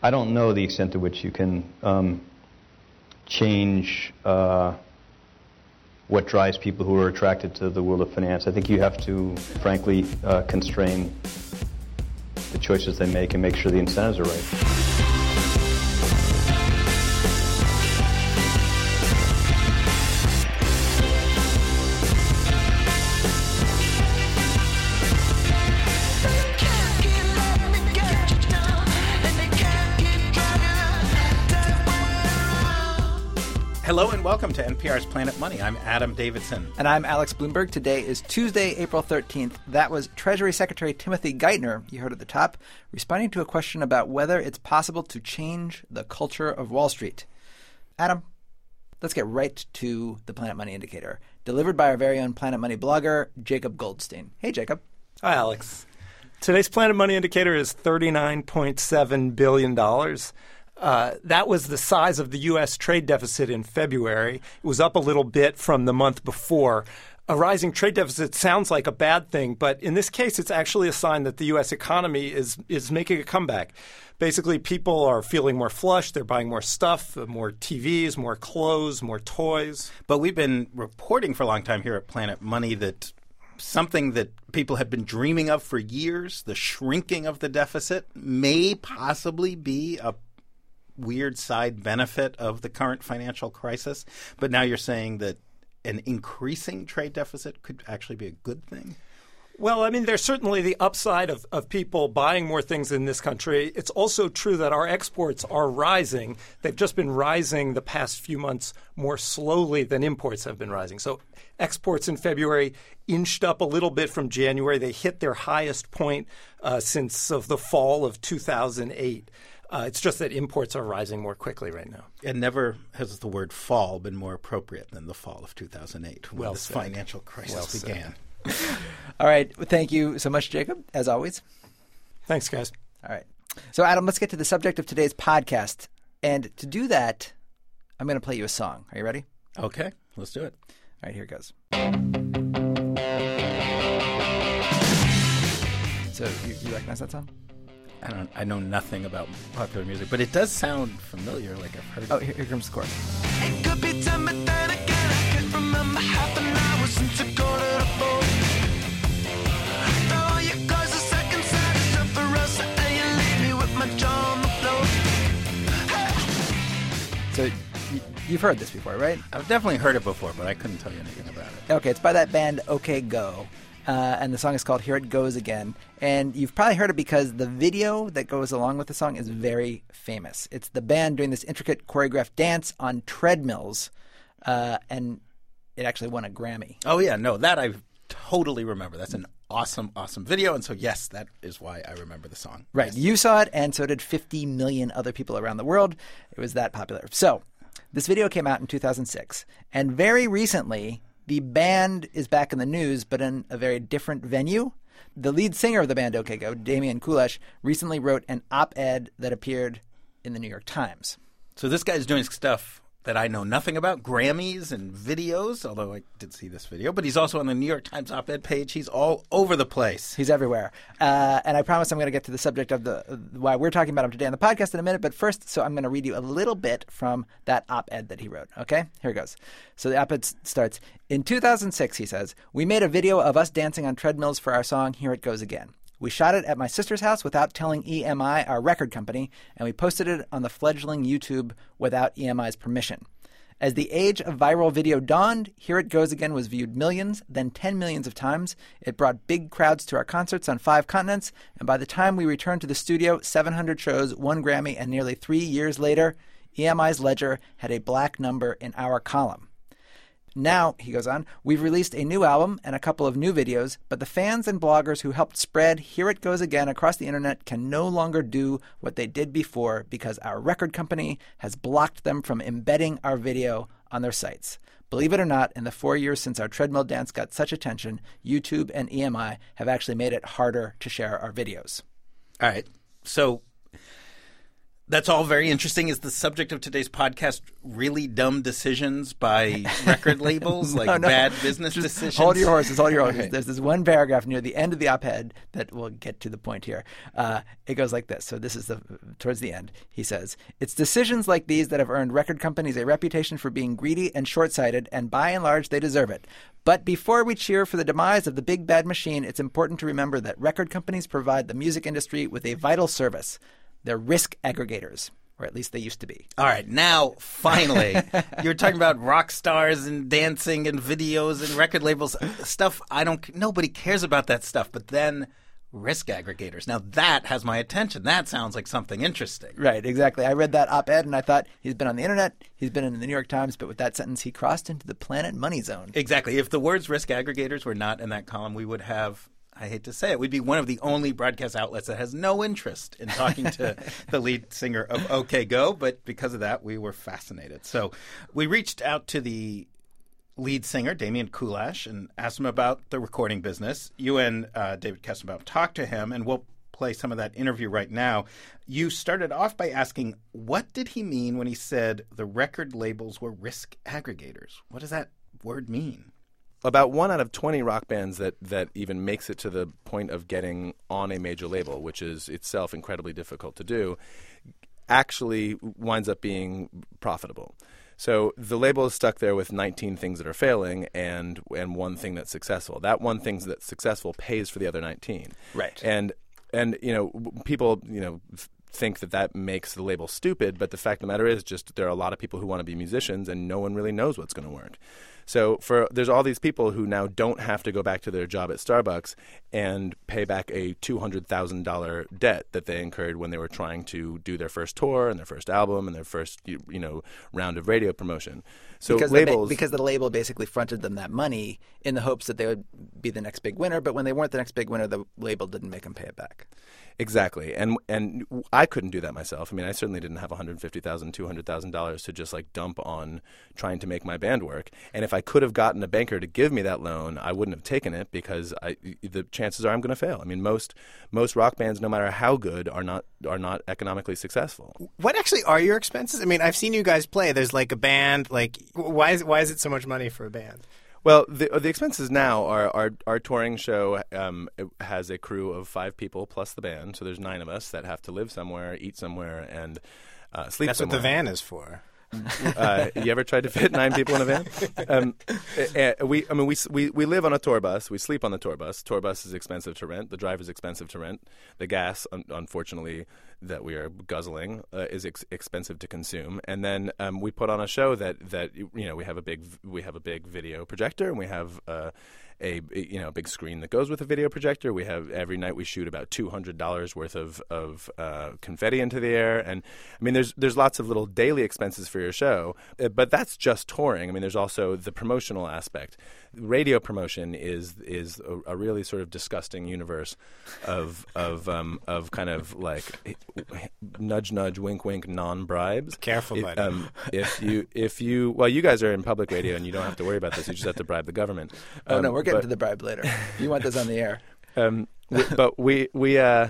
I don't know the extent to which you can um, change uh, what drives people who are attracted to the world of finance. I think you have to, frankly, uh, constrain the choices they make and make sure the incentives are right. Hello and welcome to NPR's Planet Money. I'm Adam Davidson. And I'm Alex Blumberg. Today is Tuesday, April 13th. That was Treasury Secretary Timothy Geithner, you heard at the top, responding to a question about whether it's possible to change the culture of Wall Street. Adam, let's get right to the Planet Money Indicator, delivered by our very own Planet Money blogger, Jacob Goldstein. Hey, Jacob. Hi, Alex. Today's Planet Money Indicator is $39.7 billion. Uh, that was the size of the U.S. trade deficit in February. It was up a little bit from the month before. A rising trade deficit sounds like a bad thing, but in this case, it's actually a sign that the U.S. economy is is making a comeback. Basically, people are feeling more flush. They're buying more stuff, more TVs, more clothes, more toys. But we've been reporting for a long time here at Planet Money that something that people have been dreaming of for years, the shrinking of the deficit, may possibly be a weird side benefit of the current financial crisis. But now you're saying that an increasing trade deficit could actually be a good thing? Well, I mean, there's certainly the upside of, of people buying more things in this country. It's also true that our exports are rising. They've just been rising the past few months more slowly than imports have been rising. So exports in February inched up a little bit from January. They hit their highest point uh, since of the fall of 2008. Uh, it's just that imports are rising more quickly right now. And never has the word fall been more appropriate than the fall of 2008 when well this said. financial crisis well began. All right. Thank you so much, Jacob, as always. Thanks, guys. All right. So, Adam, let's get to the subject of today's podcast. And to do that, I'm going to play you a song. Are you ready? Okay, let's do it. All right, here it goes. So, you, you recognize that song? I don't. I know nothing about popular music, but it does sound familiar. Like I've heard. Oh, it. here, here comes the chorus. It could be time, but then again, I can't remember half an hour since I got to the. Throw your clothes a second side, jump for us, and you leave me with my jaw on the floor. So, you, you've heard this before, right? I've definitely heard it before, but I couldn't tell you anything about it. Okay, it's by that band OK Go. Uh, and the song is called Here It Goes Again. And you've probably heard it because the video that goes along with the song is very famous. It's the band doing this intricate choreographed dance on treadmills, uh, and it actually won a Grammy. Oh yeah, no, that I totally remember. That's an awesome, awesome video, and so yes, that is why I remember the song. Right. You saw it, and so did 50 million other people around the world. It was that popular. So, this video came out in 2006, and very recently, the band is back in the news, but in a very different venue. The lead singer of the band OK Go, Damian Kulash, recently wrote an op ed that appeared in the New York Times. So this guy's doing stuff that I know nothing about, Grammys and videos, although I did see this video, but he's also on the New York Times op-ed page. He's all over the place. He's everywhere. Uh, and I promise I'm going to get to the subject of the why we're talking about him today on the podcast in a minute. But first, so I'm going to read you a little bit from that op-ed that he wrote. Okay, here it goes. So the op-ed starts in 2006. He says, "We made a video of us dancing on treadmills for our song. Here it goes again." We shot it at my sister's house without telling EMI, our record company, and we posted it on the fledgling YouTube without EMI's permission. As the age of viral video dawned, Here It Goes Again was viewed millions, then 10 millions of times. It brought big crowds to our concerts on five continents, and by the time we returned to the studio, 700 shows, one Grammy, and nearly three years later, EMI's ledger had a black number in our column. Now, he goes on, we've released a new album and a couple of new videos, but the fans and bloggers who helped spread Here It Goes Again across the internet can no longer do what they did before because our record company has blocked them from embedding our video on their sites. Believe it or not, in the four years since our treadmill dance got such attention, YouTube and EMI have actually made it harder to share our videos. All right. So That's all very interesting. Is the subject of today's podcast really dumb decisions by record labels, like No, no. bad business Just decisions? Hold your horses. Hold your horses. There's this one paragraph near the end of the op-ed that will get to the point here. Uh, it goes like this. So this is the towards the end. He says, "It's decisions like these that have earned record companies a reputation for being greedy and short-sighted, and by and large, they deserve it." But before we cheer for the demise of the big bad machine, it's important to remember that record companies provide the music industry with a vital service. They're risk aggregators, or at least they used to be. All right, now finally, you're talking about rock stars and dancing and videos and record labels uh, stuff. I don't. Nobody cares about that stuff. But then risk aggregators. Now that has my attention. That sounds like something interesting. Right, exactly. I read that op ed and I thought he's been on the internet, he's been in the New York Times, but with that sentence, he crossed into the planet money zone. Exactly. If the words risk aggregators were not in that column, we would have. I hate to say it, we'd be one of the only broadcast outlets that has no interest in talking to the lead singer of OK Go, but because of that, we were fascinated. So we reached out to the lead singer, Damian Kulash, and asked him about the recording business. You and uh, David Kestenbaum talked to him, and we'll play some of that interview right now. You started off by asking, what did he mean when he said the record labels were risk aggregators? What does that word mean? About one out of 20 rock bands that, that even makes it to the point of getting on a major label, which is itself incredibly difficult to do, actually winds up being profitable. So the label is stuck there with 19 things that are failing and and one thing that's successful. That one thing that's successful pays for the other 19. Right. And and you know people you know think that that makes the label stupid, but the fact of the matter is just there are a lot of people who want to be musicians and no one really knows what's going to work. So for there's all these people who now don't have to go back to their job at Starbucks and pay back a two hundred thousand dollar debt that they incurred when they were trying to do their first tour and their first album and their first you, you know round of radio promotion. So because the, labels ba- because the label basically fronted them that money in the hopes that they would be the next big winner, but when they weren't the next big winner, the label didn't make them pay it back. Exactly, and and I couldn't do that myself. I mean, I certainly didn't have one hundred fifty thousand, two hundred thousand dollars to just like dump on trying to make my band work. And if I could have gotten a banker to give me that loan, I wouldn't have taken it because I, the chances are I'm going to fail. I mean, most most rock bands, no matter how good, are not are not economically successful. What actually are your expenses? I mean, I've seen you guys play. There's like a band. Like, why is why is it so much money for a band? Well, the the expenses now are our our touring show um, has a crew of five people plus the band, so there's nine of us that have to live somewhere, eat somewhere, and uh, sleep somewhere. That's somewhere. what the van is for. uh, you ever tried to fit nine people in a van? Um, we, I mean, we, we we live on a tour bus. We sleep on the tour bus. Tour bus is expensive to rent. The drive is expensive to rent. The gas, un- unfortunately, that we are guzzling uh, is ex- expensive to consume. And then um, we put on a show that that you know we have a big we have a big video projector and we have. Uh, a you know a big screen that goes with a video projector. We have every night we shoot about two hundred dollars worth of of uh, confetti into the air, and I mean there's there's lots of little daily expenses for your show, uh, but that's just touring. I mean there's also the promotional aspect. Radio promotion is is a, a really sort of disgusting universe of of um, of kind of like nudge nudge wink wink non bribes. Careful, It- buddy. um, if you if you well you guys are in public radio and you don't have to worry about this. You just have to bribe the government. Oh no, Um, we're getting but- to the bribe later. You want this on the air? um, but we we uh,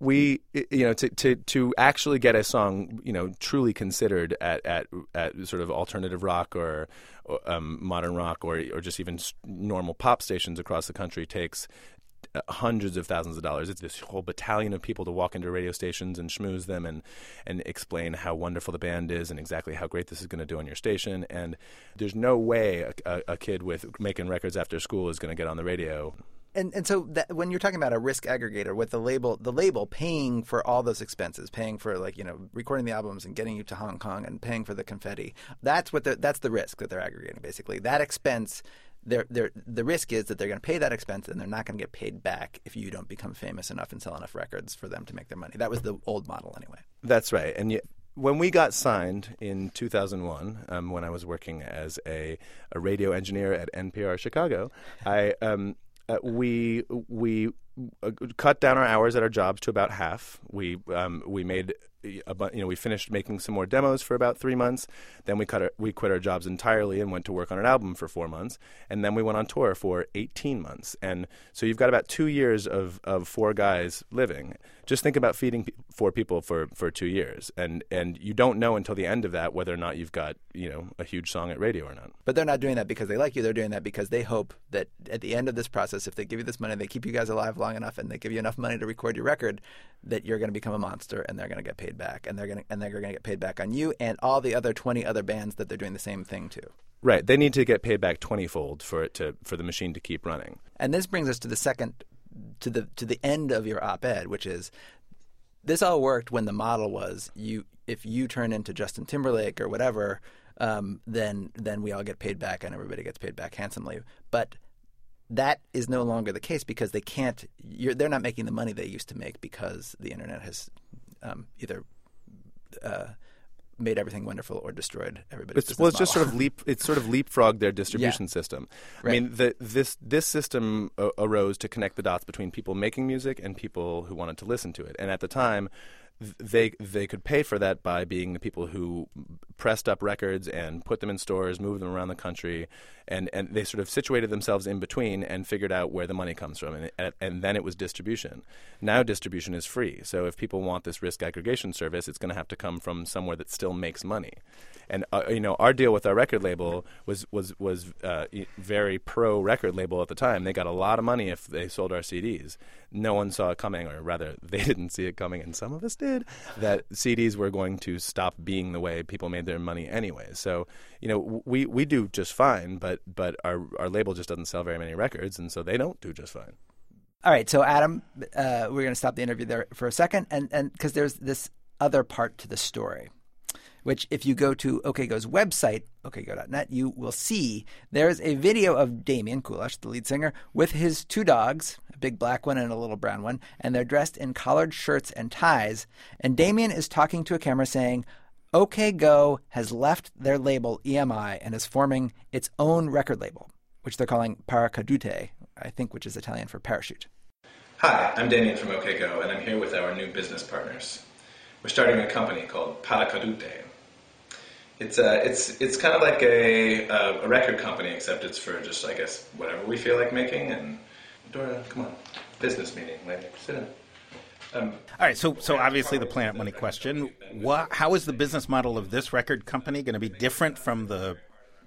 we you know to, to to actually get a song you know truly considered at at, at sort of alternative rock or, or um, modern rock or or just even normal pop stations across the country takes hundreds of thousands of dollars. It's this whole battalion of people to walk into radio stations and schmooze them and and explain how wonderful the band is and exactly how great this is going to do on your station. And there's no way a, a, a kid with making records after school is going to get on the radio And and so that, when you're talking about a risk aggregator with the label, the label paying for all those expenses, paying for like you know recording the albums and getting you to Hong Kong and paying for the confetti, that's what they're, that's the risk that they're aggregating basically. That expense, they're, they're, the risk is that they're going to pay that expense and they're not going to get paid back if you don't become famous enough and sell enough records for them to make their money. That was the old model anyway. That's right. And yet, when we got signed in 2001, um, when I was working as a, a radio engineer at NPR Chicago, I um, uh, we we uh, cut down our hours at our jobs to about half. We um, we made a bu- you know, we finished making some more demos for about three months. Then we cut our, we quit our jobs entirely and went to work on an album for four months, and then we went on tour for 18 months. And so you've got about two years of, of four guys living. Just think about feeding four people for, for two years, and and you don't know until the end of that whether or not you've got you know a huge song at radio or not. But they're not doing that because they like you. They're doing that because they hope that at the end of this process, if they give you this money, they keep you guys alive long enough, and they give you enough money to record your record, that you're going to become a monster, and they're going to get paid back, and they're going to and they're going to get paid back on you and all the other 20 other bands that they're doing the same thing to. Right, they need to get paid back twentyfold for it to for the machine to keep running. And this brings us to the second, to the to the end of your op-ed, which is this all worked when the model was you if you turn into Justin Timberlake or whatever, um, then then we all get paid back and everybody gets paid back handsomely. But that is no longer the case because they can't. They're not making the money they used to make because the internet has um, either uh, made everything wonderful or destroyed everybody's It's, well, it's just sort of leap. It's sort of leapfrogged their distribution system. I mean, the, this this system uh, arose to connect the dots between people making music and people who wanted to listen to it. And at the time, they they could pay for that by being the people who pressed up records and put them in stores, moved them around the country, and, and they sort of situated themselves in between and figured out where the money comes from, and, and, and then it was distribution. Now distribution is free, so if people want this risk aggregation service, it's going to have to come from somewhere that still makes money. And uh, you know, our deal with our record label was was was uh, very pro record label at the time. They got a lot of money if they sold our CDs. No one saw it coming, or rather, they didn't see it coming, and some of us did. That CDs were going to stop being the way people made their money anyway. So you know, we we do just fine, but but our our label just doesn't sell very many records, and so they don't do just fine. All right, so Adam, uh, we're going to stop the interview there for a second, and and because there's this other part to the story, which if you go to OKGo's website, okgo.net, you will see there's a video of Damian Kulash, the lead singer, with his two dogs, a big black one and a little brown one, and they're dressed in collared shirts and ties, and Damian is talking to a camera saying. OKGo has left their label EMI and is forming its own record label, which they're calling Paracadute, I think, which is Italian for parachute. Hi, I'm Damian from OKGo, and I'm here with our new business partners. We're starting a company called Paracadute. It's uh, it's it's kind of like a uh, a record company, except it's for just I guess whatever we feel like making. And Dora, come on, business meeting, lady, sit down. Um, All right, so so obviously the Planet Money question: what, How is the business model of this record company going to be different from the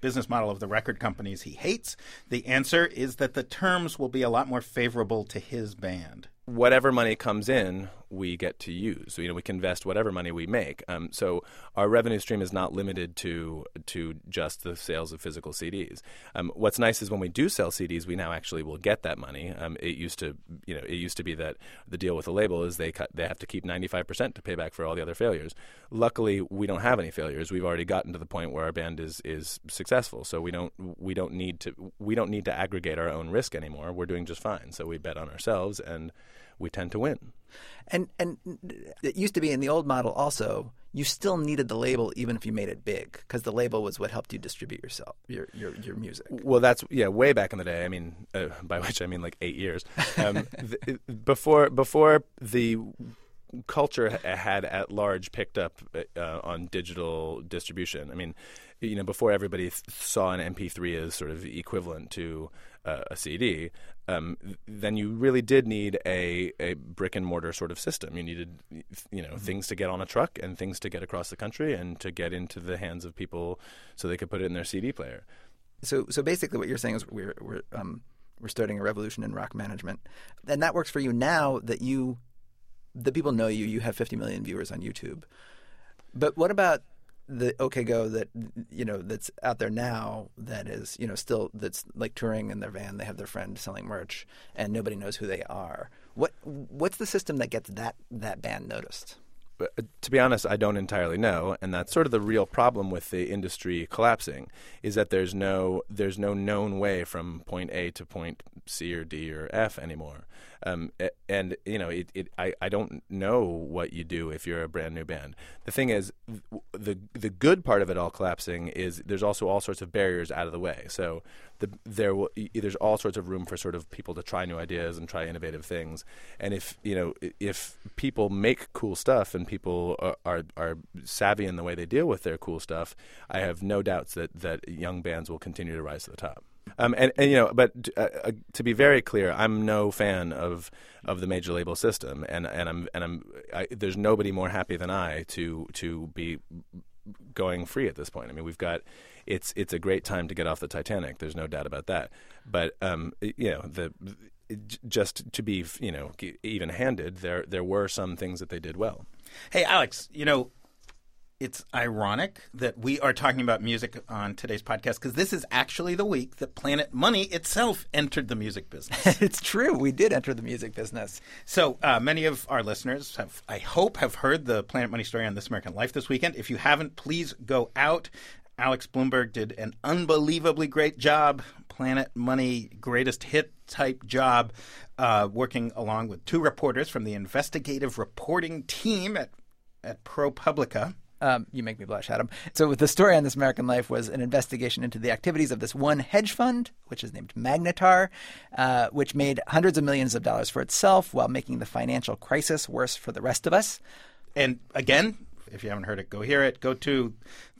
business model of the record companies he hates? The answer is that the terms will be a lot more favorable to his band. whatever money comes in, we get to use. So, you know, we can invest whatever money we make. Um, so our revenue stream is not limited to to just the sales of physical CDs. Um, what's nice is when we do sell CDs, we now actually will get that money. Um, it used to, you know, it used to be that the deal with the label is they cut, they have to keep 95% to pay back for all the other failures. Luckily, we don't have any failures. We've already gotten to the point where our band is is successful. So we don't we don't need to we don't need to aggregate our own risk anymore. We're doing just fine. So we bet on ourselves and we tend to win. And and it used to be in the old model also. You still needed the label even if you made it big because the label was what helped you distribute yourself your your your music. Well, that's yeah, way back in the day. I mean, uh, by which I mean like eight years. Um, th- before before the culture had at large picked up uh, on digital distribution. I mean, you know, before everybody th- saw an MP3 as sort of equivalent to uh, a CD, um, then you really did need a, a brick and mortar sort of system. You needed, you know, things to get on a truck and things to get across the country and to get into the hands of people so they could put it in their CD player. So so basically, what you're saying is we're we're um, we're starting a revolution in rock management, and that works for you now that you the people know you. You have 50 million viewers on YouTube, but what about the OK Go that you know that's out there now that is you know still that's like touring in their van. They have their friend selling merch, and nobody knows who they are. What what's the system that gets that that band noticed? Uh, to be honest, I don't entirely know, and that's sort of the real problem with the industry collapsing is that there's no there's no known way from point A to point C or D or F anymore. Um, and you know, it, it I, I don't know what you do if you're a brand new band. The thing is, the the good part of it all collapsing is there's also all sorts of barriers out of the way. So the, there will, there's all sorts of room for sort of people to try new ideas and try innovative things. And if you know if people make cool stuff and people are, are are savvy in the way they deal with their cool stuff, I have no doubts that that young bands will continue to rise to the top. Um, and, and you know, but uh, uh, to be very clear, I'm no fan of of the major label system, and and I'm and I'm I, there's nobody more happy than I to to be going free at this point. I mean, we've got it's it's a great time to get off the Titanic. There's no doubt about that. But um, you know, the just to be you know even handed, there there were some things that they did well. Hey, Alex, you know, it's ironic that we are talking about music on today's podcast because this is actually the week that Planet Money itself entered the music business. it's true. We did enter the music business. So uh, many of our listeners have, I hope, have heard the Planet Money story on This American Life this weekend. If you haven't, please go out. Alex Blumberg did an unbelievably great job, Planet Money greatest hit type job, uh, working along with two reporters from the investigative reporting team at at ProPublica. Um, you make me blush, Adam. So the story on This American Life was an investigation into the activities of this one hedge fund, which is named Magnetar, uh, which made hundreds of millions of dollars for itself while making the financial crisis worse for the rest of us. And again, if you haven't heard it, go hear it. Go to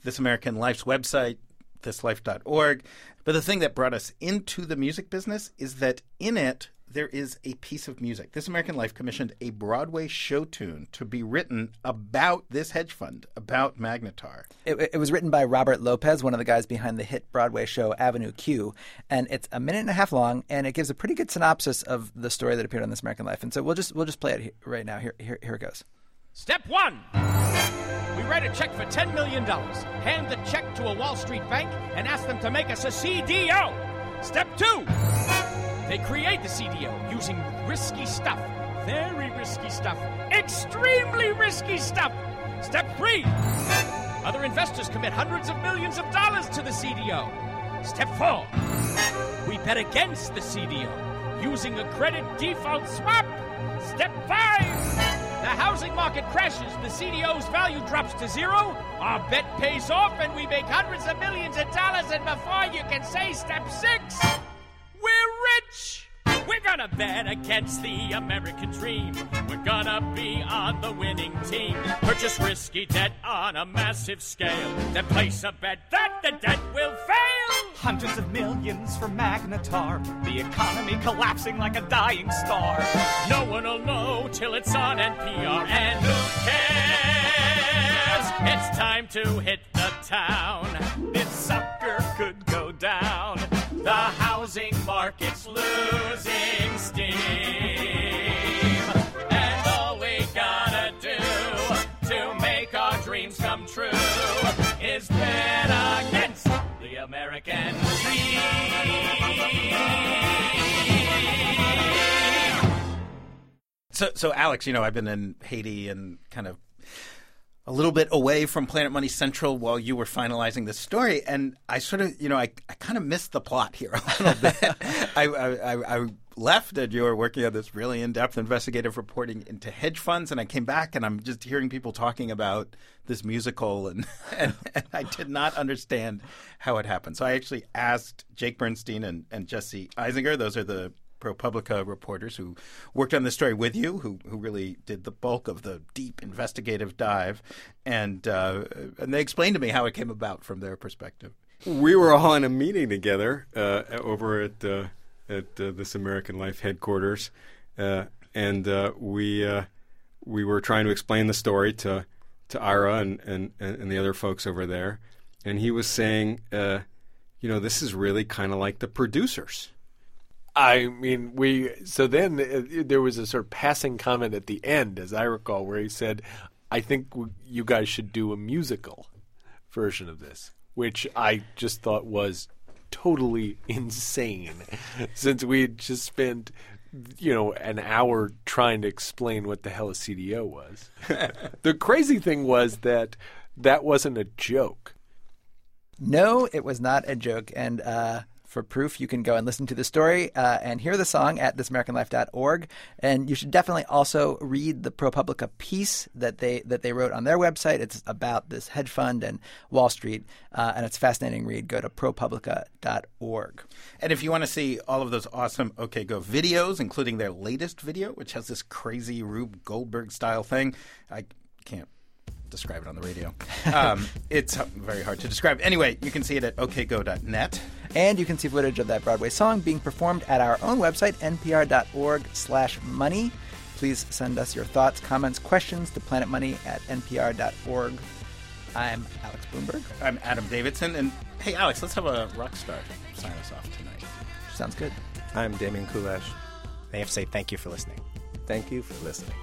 This American Life's website, thislife.org. But the thing that brought us into the music business is that in it, there is a piece of music. This American Life commissioned a Broadway show tune to be written about this hedge fund, about Magnetar. It, it was written by Robert Lopez, one of the guys behind the hit Broadway show Avenue Q, and it's a minute and a half long, and it gives a pretty good synopsis of the story that appeared on This American Life. And so we'll just we'll just play it he- right now. Here, here, here it goes. Step one. We write a check for $10 million, hand the check to a Wall Street bank, and ask them to make us a CDO. Step two. They create the CDO using risky stuff. Very risky stuff. Extremely risky stuff. Step three. Other investors commit hundreds of millions of dollars to the CDO. Step four. We bet against the CDO using a credit default swap. Step five. The housing market crashes, the CDO's value drops to zero, our bet pays off, and we make hundreds of millions of dollars. And before you can say step six, gonna bet against the American dream. We're gonna be on the winning team. Purchase risky debt on a massive scale. Then place a bet that the debt will fail. Hundreds of millions for Magnetar. The economy collapsing like a dying star. No one will know till it's on NPR. And who cares? It's time to hit the town. Market's losing steam. And all we gotta do to make our dreams come true is bet against the American dream. So, so Alex, you know, I've been in Haiti and kind of a little bit away from Planet Money Central while you were finalizing this story, and I sort of, you know, I, I kind of missed the plot here a little bit. I, I, I, I left and you were working on this really in-depth investigative reporting into hedge funds, and I came back and I'm just hearing people talking about this musical, and, and, and I did not understand how it happened. So I actually asked Jake Bernstein and, and Jesse Eisinger; those are the ProPublica reporters who worked on the story with you, who who really did the bulk of the deep investigative dive, and uh, and they explained to me how it came about from their perspective. We were all in a meeting together uh, over at uh, at uh, this American Life headquarters, uh, and uh, we we were trying to explain the story to to Ira and and, and the other folks over there, and he was saying, you know, this is really kind of like the producers. I mean, we. So then uh, there was a sort of passing comment at the end, as I recall, where he said, "I think w- you guys should do a musical version of this," which I just thought was totally insane, since we had just spent, you know, an hour trying to explain what the hell a CDO was. the crazy thing was that that wasn't a joke. No, it was not a joke. And uh, for proof, you can go and listen to the story uh, and hear the song at thisamericanlife.org. And you should definitely also read the ProPublica piece that they that they wrote on their website. It's about this hedge fund and Wall Street, uh, and it's fascinating read. Go to ProPublica.org. And if you want to see all of those awesome OK Go videos, including their latest video, which has this crazy Rube Goldberg style thing, I can't describe it on the radio. Um, it's very hard to describe. Anyway, you can see it at okgo.net. And you can see footage of that Broadway song being performed at our own website, npr.org slash money. Please send us your thoughts, comments, questions to planetmoney at npr.org. I'm Alex Blumberg. I'm Adam Davidson. And hey, Alex, let's have a rock star sign us off tonight. Sounds good. I'm Damian Kulash. They have to say thank you for listening. Thank you for listening.